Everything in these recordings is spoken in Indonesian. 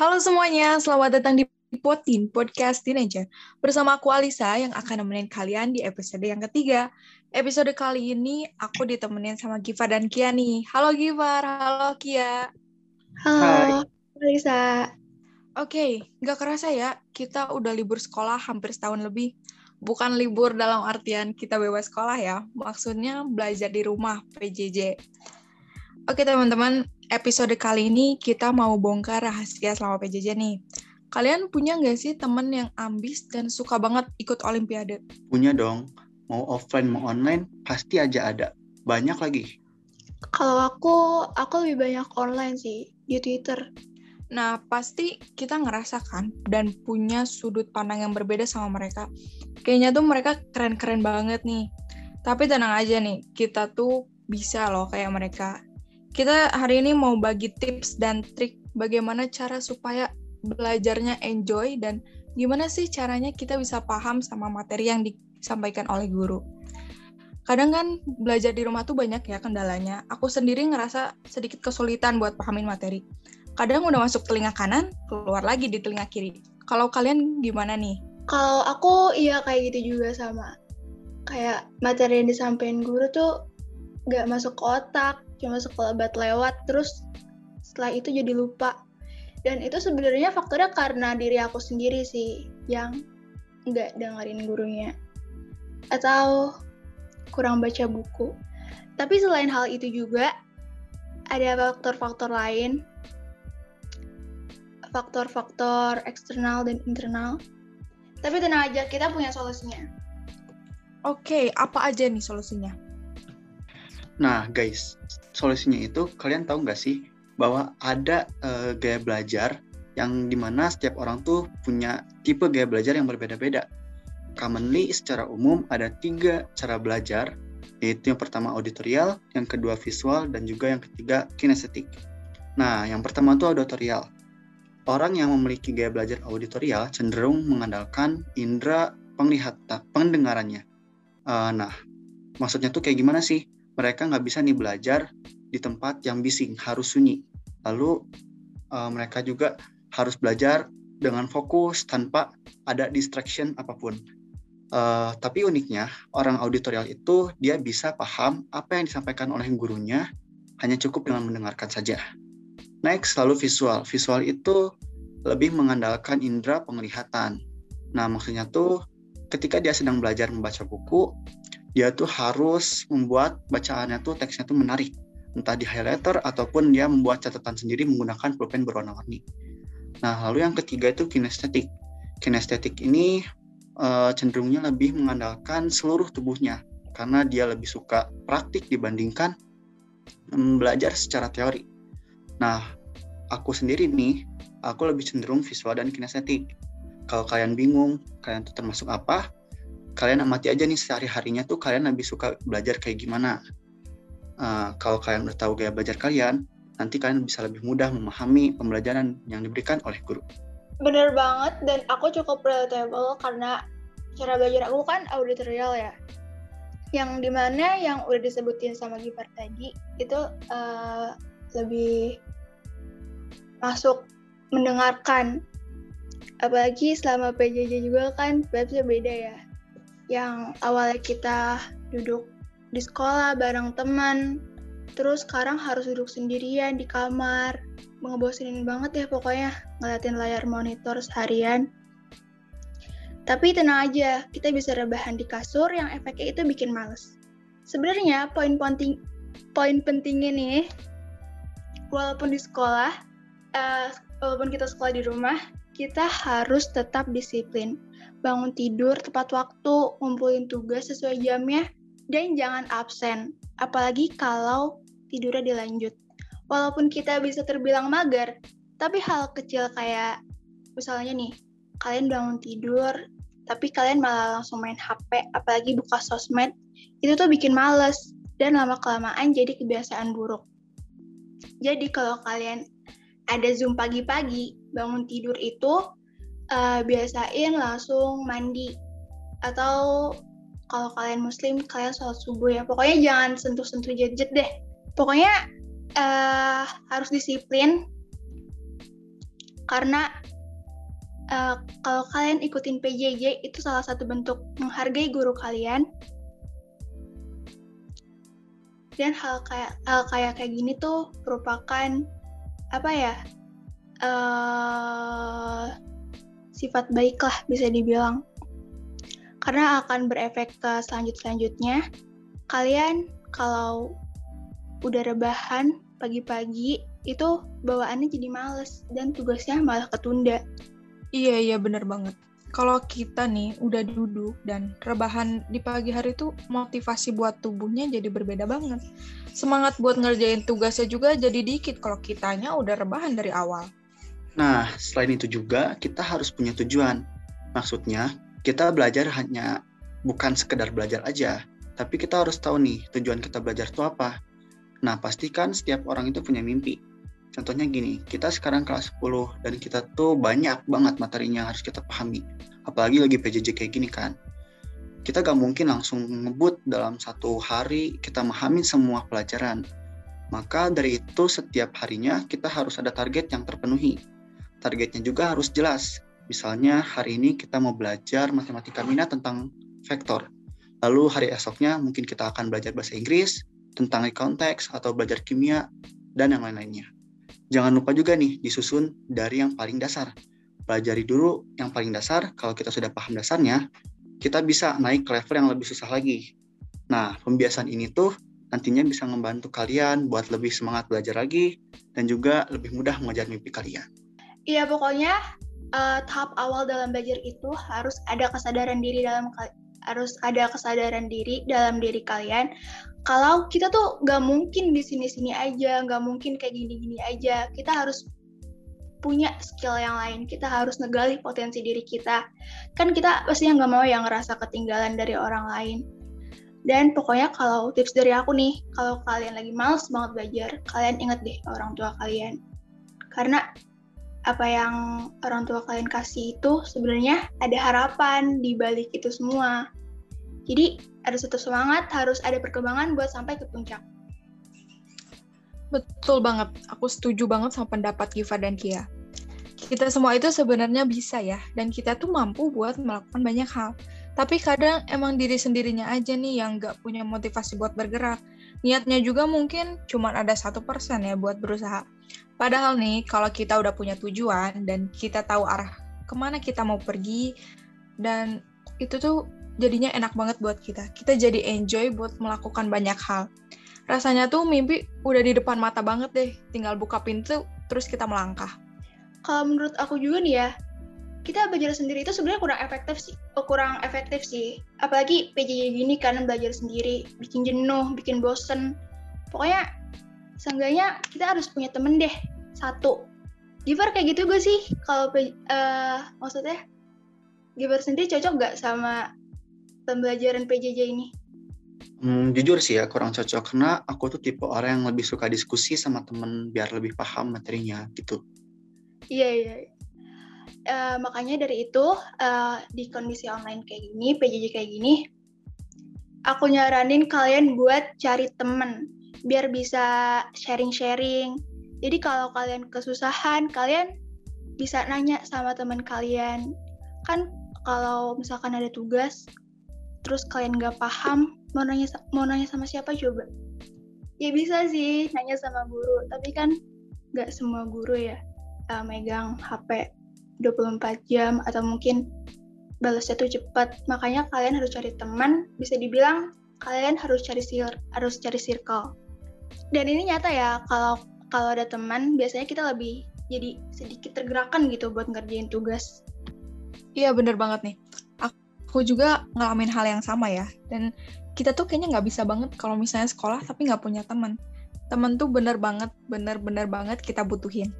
Halo semuanya, selamat datang di Potin, Podcast Teenager. Bersama aku Alisa yang akan nemenin kalian di episode yang ketiga. Episode kali ini aku ditemenin sama Giva dan Kia nih. Halo Giva, halo Kia. Halo, Alisa. Oke, nggak kerasa ya, kita udah libur sekolah hampir setahun lebih. Bukan libur dalam artian kita bebas sekolah ya, maksudnya belajar di rumah, PJJ. Oke teman-teman, episode kali ini kita mau bongkar rahasia selama PJJ nih. Kalian punya nggak sih temen yang ambis dan suka banget ikut olimpiade? Punya dong. Mau offline mau online pasti aja ada. Banyak lagi. Kalau aku, aku lebih banyak online sih di Twitter. Nah, pasti kita ngerasakan dan punya sudut pandang yang berbeda sama mereka. Kayaknya tuh mereka keren-keren banget nih. Tapi tenang aja nih, kita tuh bisa loh kayak mereka. Kita hari ini mau bagi tips dan trik bagaimana cara supaya belajarnya enjoy dan gimana sih caranya kita bisa paham sama materi yang disampaikan oleh guru. Kadang kan belajar di rumah tuh banyak ya kendalanya. Aku sendiri ngerasa sedikit kesulitan buat pahamin materi. Kadang udah masuk telinga kanan, keluar lagi di telinga kiri. Kalau kalian gimana nih? Kalau aku iya kayak gitu juga sama. Kayak materi yang disampaikan guru tuh gak masuk otak, cuma sekelebat lewat, terus setelah itu jadi lupa. Dan itu sebenarnya faktornya karena diri aku sendiri sih yang nggak dengerin gurunya. Atau kurang baca buku. Tapi selain hal itu juga, ada faktor-faktor lain faktor-faktor eksternal dan internal. Tapi tenang aja, kita punya solusinya. Oke, apa aja nih solusinya? Nah, guys, solusinya itu kalian tahu nggak sih bahwa ada uh, gaya belajar yang di mana setiap orang tuh punya tipe gaya belajar yang berbeda-beda. Commonly, secara umum ada tiga cara belajar, yaitu yang pertama auditorial, yang kedua visual, dan juga yang ketiga kinestetik. Nah, yang pertama tuh auditorial. Orang yang memiliki gaya belajar auditorial cenderung mengandalkan indera penglihatan, pendengarannya. Uh, nah, maksudnya tuh kayak gimana sih? Mereka nggak bisa nih belajar di tempat yang bising, harus sunyi. Lalu uh, mereka juga harus belajar dengan fokus tanpa ada distraction apa pun. Uh, tapi uniknya, orang auditorial itu dia bisa paham apa yang disampaikan oleh gurunya hanya cukup dengan mendengarkan saja. Next, lalu visual. Visual itu lebih mengandalkan indera penglihatan. Nah, maksudnya tuh ketika dia sedang belajar membaca buku, dia tuh harus membuat bacaannya tuh teksnya tuh menarik. Entah di highlighter ataupun dia membuat catatan sendiri menggunakan pulpen berwarna-warni. Nah, lalu yang ketiga itu kinestetik. Kinestetik ini uh, cenderungnya lebih mengandalkan seluruh tubuhnya karena dia lebih suka praktik dibandingkan um, belajar secara teori. Nah, aku sendiri nih, aku lebih cenderung visual dan kinestetik. Kalau kalian bingung, kalian tuh termasuk apa, kalian amati aja nih sehari-harinya tuh kalian lebih suka belajar kayak gimana. Uh, kalau kalian udah tahu gaya belajar kalian, nanti kalian bisa lebih mudah memahami pembelajaran yang diberikan oleh guru. Bener banget, dan aku cukup relatable karena cara belajar aku kan auditorial ya. Yang di mana yang udah disebutin sama Gipar tadi, itu uh, lebih masuk mendengarkan apalagi selama PJJ juga kan vibesnya beda ya yang awalnya kita duduk di sekolah bareng teman terus sekarang harus duduk sendirian di kamar. Ngebosenin banget ya pokoknya ngeliatin layar monitor seharian. Tapi tenang aja kita bisa rebahan di kasur yang efeknya itu bikin males. Sebenarnya poin penting poin pentingnya nih walaupun di sekolah uh, walaupun kita sekolah di rumah, kita harus tetap disiplin. Bangun tidur tepat waktu, ngumpulin tugas sesuai jamnya, dan jangan absen. Apalagi kalau tidurnya dilanjut. Walaupun kita bisa terbilang mager, tapi hal kecil kayak misalnya nih, kalian bangun tidur, tapi kalian malah langsung main HP, apalagi buka sosmed, itu tuh bikin males dan lama-kelamaan jadi kebiasaan buruk. Jadi kalau kalian ada Zoom pagi-pagi, bangun tidur itu uh, biasain langsung mandi. Atau kalau kalian muslim, kalian sholat subuh ya. Pokoknya jangan sentuh-sentuh gadget deh. Pokoknya uh, harus disiplin. karena uh, kalau kalian ikutin PJJ itu salah satu bentuk menghargai guru kalian dan hal kayak hal kayak kayak gini tuh merupakan apa ya uh, sifat baik lah bisa dibilang. Karena akan berefek ke selanjut selanjutnya kalian kalau udah rebahan pagi-pagi itu bawaannya jadi males dan tugasnya malah ketunda. Iya iya bener banget kalau kita nih udah duduk dan rebahan di pagi hari itu motivasi buat tubuhnya jadi berbeda banget. Semangat buat ngerjain tugasnya juga jadi dikit kalau kitanya udah rebahan dari awal. Nah, selain itu juga kita harus punya tujuan. Maksudnya, kita belajar hanya bukan sekedar belajar aja, tapi kita harus tahu nih tujuan kita belajar itu apa. Nah, pastikan setiap orang itu punya mimpi. Contohnya gini, kita sekarang kelas 10 dan kita tuh banyak banget materinya harus kita pahami. Apalagi lagi PJJ kayak gini kan. Kita gak mungkin langsung ngebut dalam satu hari kita memahami semua pelajaran. Maka dari itu setiap harinya kita harus ada target yang terpenuhi. Targetnya juga harus jelas. Misalnya hari ini kita mau belajar matematika minat tentang vektor. Lalu hari esoknya mungkin kita akan belajar bahasa Inggris, tentang konteks, atau belajar kimia, dan yang lain-lainnya. Jangan lupa juga nih disusun dari yang paling dasar. Pelajari dulu yang paling dasar, kalau kita sudah paham dasarnya, kita bisa naik ke level yang lebih susah lagi. Nah, pembiasaan ini tuh nantinya bisa membantu kalian buat lebih semangat belajar lagi dan juga lebih mudah mengejar mimpi kalian. Iya, pokoknya uh, tahap awal dalam belajar itu harus ada kesadaran diri dalam harus ada kesadaran diri dalam diri kalian. Kalau kita tuh nggak mungkin di sini-sini aja nggak mungkin kayak gini-gini aja. Kita harus punya skill yang lain. Kita harus ngegali potensi diri kita. Kan kita pasti nggak mau yang ngerasa ketinggalan dari orang lain. Dan pokoknya kalau tips dari aku nih kalau kalian lagi males banget belajar kalian inget deh orang tua kalian. Karena apa yang orang tua kalian kasih itu sebenarnya ada harapan di balik itu semua. Jadi ada satu semangat, harus ada perkembangan buat sampai ke puncak. Betul banget, aku setuju banget sama pendapat Giva dan Kia. Kita semua itu sebenarnya bisa ya, dan kita tuh mampu buat melakukan banyak hal. Tapi kadang emang diri sendirinya aja nih yang nggak punya motivasi buat bergerak. Niatnya juga mungkin cuma ada satu persen ya buat berusaha. Padahal nih, kalau kita udah punya tujuan dan kita tahu arah ke mana kita mau pergi, dan itu tuh jadinya enak banget buat kita. Kita jadi enjoy buat melakukan banyak hal. Rasanya tuh mimpi udah di depan mata banget deh, tinggal buka pintu, terus kita melangkah. Kalau menurut aku juga nih ya, kita belajar sendiri itu sebenarnya kurang efektif sih, oh, kurang efektif sih. Apalagi PJJ gini kan belajar sendiri, bikin jenuh, bikin bosen. Pokoknya seenggaknya kita harus punya temen deh satu Giver kayak gitu gue sih kalau uh, maksudnya Giver sendiri cocok gak sama pembelajaran PJJ ini? Hmm, jujur sih ya kurang cocok karena aku tuh tipe orang yang lebih suka diskusi sama temen biar lebih paham materinya gitu. Iya iya. Uh, makanya dari itu uh, di kondisi online kayak gini, PJJ kayak gini, aku nyaranin kalian buat cari temen biar bisa sharing-sharing. Jadi kalau kalian kesusahan, kalian bisa nanya sama teman kalian. Kan kalau misalkan ada tugas, terus kalian nggak paham, mau nanya mau nanya sama siapa coba? Ya bisa sih nanya sama guru, tapi kan nggak semua guru ya uh, megang HP 24 jam atau mungkin balasnya tuh cepat. Makanya kalian harus cari teman, bisa dibilang kalian harus cari harus cari circle dan ini nyata ya kalau kalau ada teman biasanya kita lebih jadi sedikit tergerakkan gitu buat ngerjain tugas. Iya bener banget nih. Aku juga ngalamin hal yang sama ya. Dan kita tuh kayaknya nggak bisa banget kalau misalnya sekolah tapi nggak punya teman. Teman tuh bener banget, bener-bener banget kita butuhin.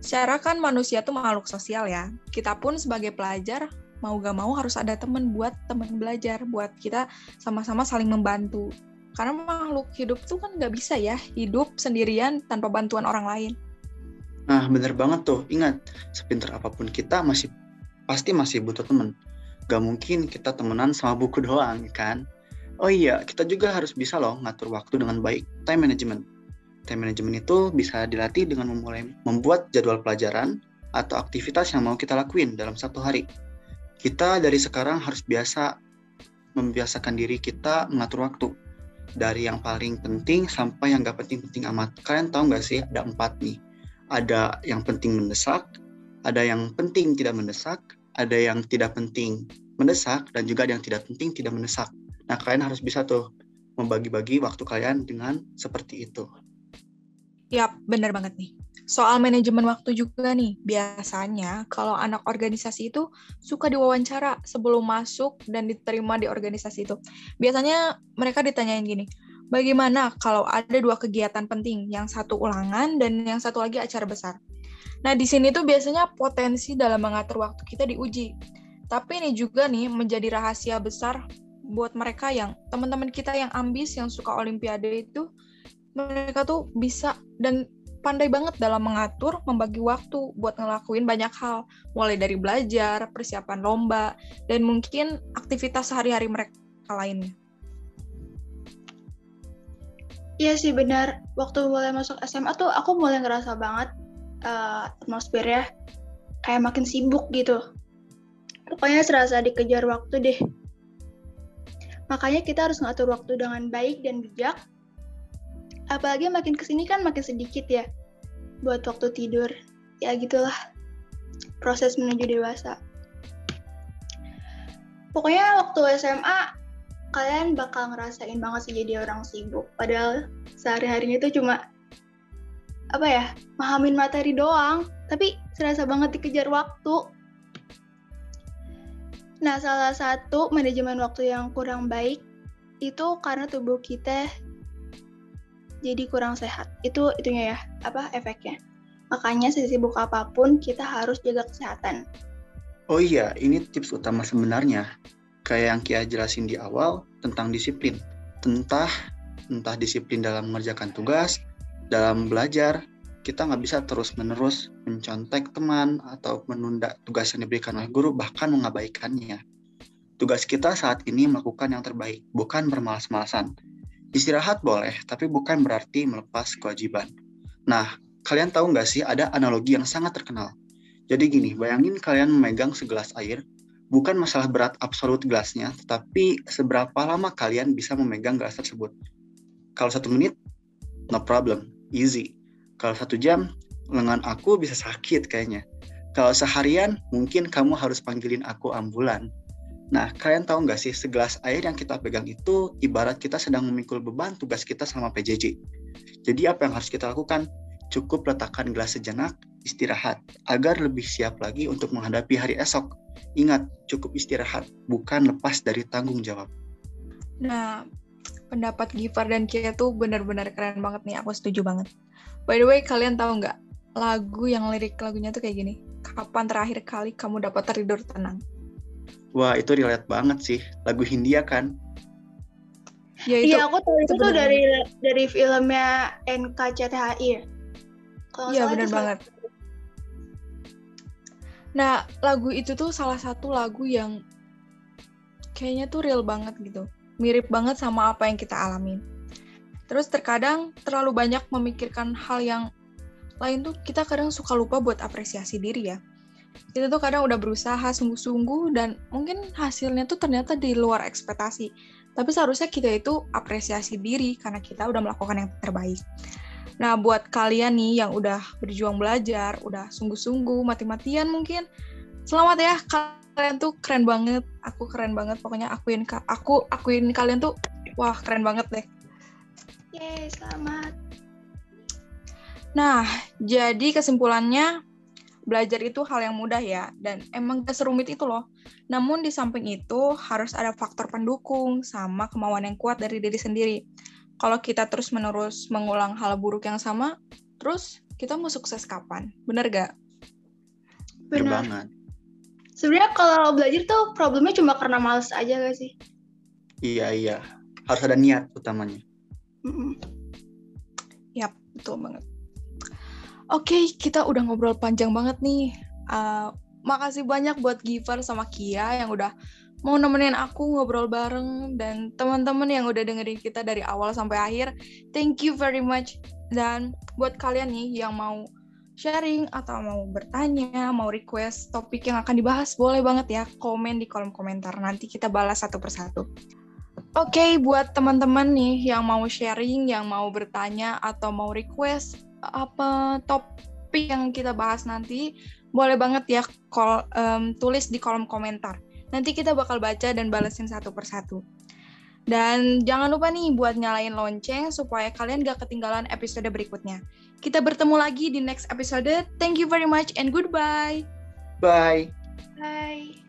Secara kan manusia tuh makhluk sosial ya. Kita pun sebagai pelajar mau gak mau harus ada teman buat teman belajar, buat kita sama-sama saling membantu karena makhluk hidup tuh kan nggak bisa ya hidup sendirian tanpa bantuan orang lain. Nah, bener banget tuh. Ingat, sepinter apa pun kita masih pasti masih butuh temen. Gak mungkin kita temenan sama buku doang, kan? Oh iya, kita juga harus bisa loh ngatur waktu dengan baik. Time management. Time management itu bisa dilatih dengan memulai membuat jadwal pelajaran, atau aktivitas yang mau kita lakuin dalam satu hari. Kita dari sekarang harus biasa membiasakan diri kita mengatur waktu. Dari yang paling penting sampai yang gak penting-penting amat. Kalian tahu nggak sih ada empat nih. Ada yang penting mendesak, ada yang penting tidak mendesak, ada yang tidak penting mendesak, dan juga ada yang tidak penting tidak mendesak. Nah, kalian harus bisa tuh membagi-bagi waktu kalian dengan seperti itu. Yap, bener banget nih. Soal manajemen waktu juga nih, biasanya kalau anak organisasi itu suka diwawancara sebelum masuk dan diterima di organisasi itu. Biasanya mereka ditanyain gini, bagaimana kalau ada dua kegiatan penting, yang satu ulangan dan yang satu lagi acara besar. Nah, di sini tuh biasanya potensi dalam mengatur waktu kita diuji. Tapi ini juga nih menjadi rahasia besar buat mereka yang teman-teman kita yang ambis, yang suka olimpiade itu, mereka tuh bisa dan pandai banget dalam mengatur, membagi waktu buat ngelakuin banyak hal, mulai dari belajar, persiapan lomba, dan mungkin aktivitas sehari-hari mereka lainnya. Iya sih benar. Waktu mulai masuk SMA tuh aku mulai ngerasa banget uh, atmosfernya kayak makin sibuk gitu. Pokoknya serasa dikejar waktu deh. Makanya kita harus ngatur waktu dengan baik dan bijak apalagi makin ke sini kan makin sedikit ya buat waktu tidur. Ya gitulah proses menuju dewasa. Pokoknya waktu SMA kalian bakal ngerasain banget sih jadi orang sibuk. Padahal sehari-harinya itu cuma apa ya mahamin materi doang. Tapi serasa banget dikejar waktu. Nah salah satu manajemen waktu yang kurang baik itu karena tubuh kita jadi kurang sehat. Itu itunya ya, apa efeknya. Makanya sesibuk apa pun kita harus jaga kesehatan. Oh iya, ini tips utama sebenarnya. Kayak yang Kia jelasin di awal tentang disiplin. Entah entah disiplin dalam mengerjakan tugas, dalam belajar, kita nggak bisa terus-menerus mencontek teman atau menunda tugas yang diberikan oleh guru, bahkan mengabaikannya. Tugas kita saat ini melakukan yang terbaik, bukan bermalas-malasan. Istirahat boleh, tapi bukan berarti melepas kewajiban. Nah, kalian tahu nggak sih ada analogi yang sangat terkenal. Jadi gini, bayangin kalian memegang segelas air, bukan masalah berat absolut gelasnya, tetapi seberapa lama kalian bisa memegang gelas tersebut. Kalau satu menit, no problem, easy. Kalau satu jam, lengan aku bisa sakit kayaknya. Kalau seharian, mungkin kamu harus panggilin aku ambulan. Nah, kalian tahu nggak sih segelas air yang kita pegang itu ibarat kita sedang memikul beban tugas kita sama PJJ. Jadi apa yang harus kita lakukan? Cukup letakkan gelas sejenak, istirahat, agar lebih siap lagi untuk menghadapi hari esok. Ingat, cukup istirahat, bukan lepas dari tanggung jawab. Nah, pendapat Gifar dan Kia tuh benar-benar keren banget nih, aku setuju banget. By the way, kalian tahu nggak lagu yang lirik lagunya tuh kayak gini? Kapan terakhir kali kamu dapat tertidur tenang? Wah, itu relate banget sih. Lagu Hindia kan? Ya, itu, iya, aku tahu itu tuh dari dari filmnya NKCTHI ya. Iya, benar banget. Nah, lagu itu tuh salah satu lagu yang kayaknya tuh real banget gitu. Mirip banget sama apa yang kita alamin. Terus terkadang terlalu banyak memikirkan hal yang lain tuh kita kadang suka lupa buat apresiasi diri ya kita tuh kadang udah berusaha sungguh-sungguh dan mungkin hasilnya tuh ternyata di luar ekspektasi. Tapi seharusnya kita itu apresiasi diri karena kita udah melakukan yang terbaik. Nah, buat kalian nih yang udah berjuang belajar, udah sungguh-sungguh, mati-matian mungkin, selamat ya, kalian tuh keren banget. Aku keren banget, pokoknya akuin aku akuin kalian tuh, wah keren banget deh. Yeay, selamat. Nah, jadi kesimpulannya belajar itu hal yang mudah ya, dan emang gak serumit itu loh. Namun di samping itu harus ada faktor pendukung sama kemauan yang kuat dari diri sendiri. Kalau kita terus-menerus mengulang hal buruk yang sama, terus kita mau sukses kapan? Bener gak? Bener banget. Sebenarnya kalau belajar tuh problemnya cuma karena males aja gak sih? Iya, iya. Harus ada niat utamanya. Mm -mm. Yap, betul banget. Oke, okay, kita udah ngobrol panjang banget nih. Uh, makasih banyak buat Giver sama Kia yang udah mau nemenin aku ngobrol bareng dan teman-teman yang udah dengerin kita dari awal sampai akhir. Thank you very much. Dan buat kalian nih yang mau sharing atau mau bertanya, mau request topik yang akan dibahas, boleh banget ya komen di kolom komentar. Nanti kita balas satu persatu. Oke, okay, buat teman-teman nih yang mau sharing, yang mau bertanya atau mau request apa topik yang kita bahas nanti, boleh banget ya kol, um, tulis di kolom komentar. Nanti kita bakal baca dan balesin satu persatu. Dan jangan lupa nih buat nyalain lonceng supaya kalian gak ketinggalan episode berikutnya. Kita bertemu lagi di next episode. Thank you very much and goodbye. Bye. Bye.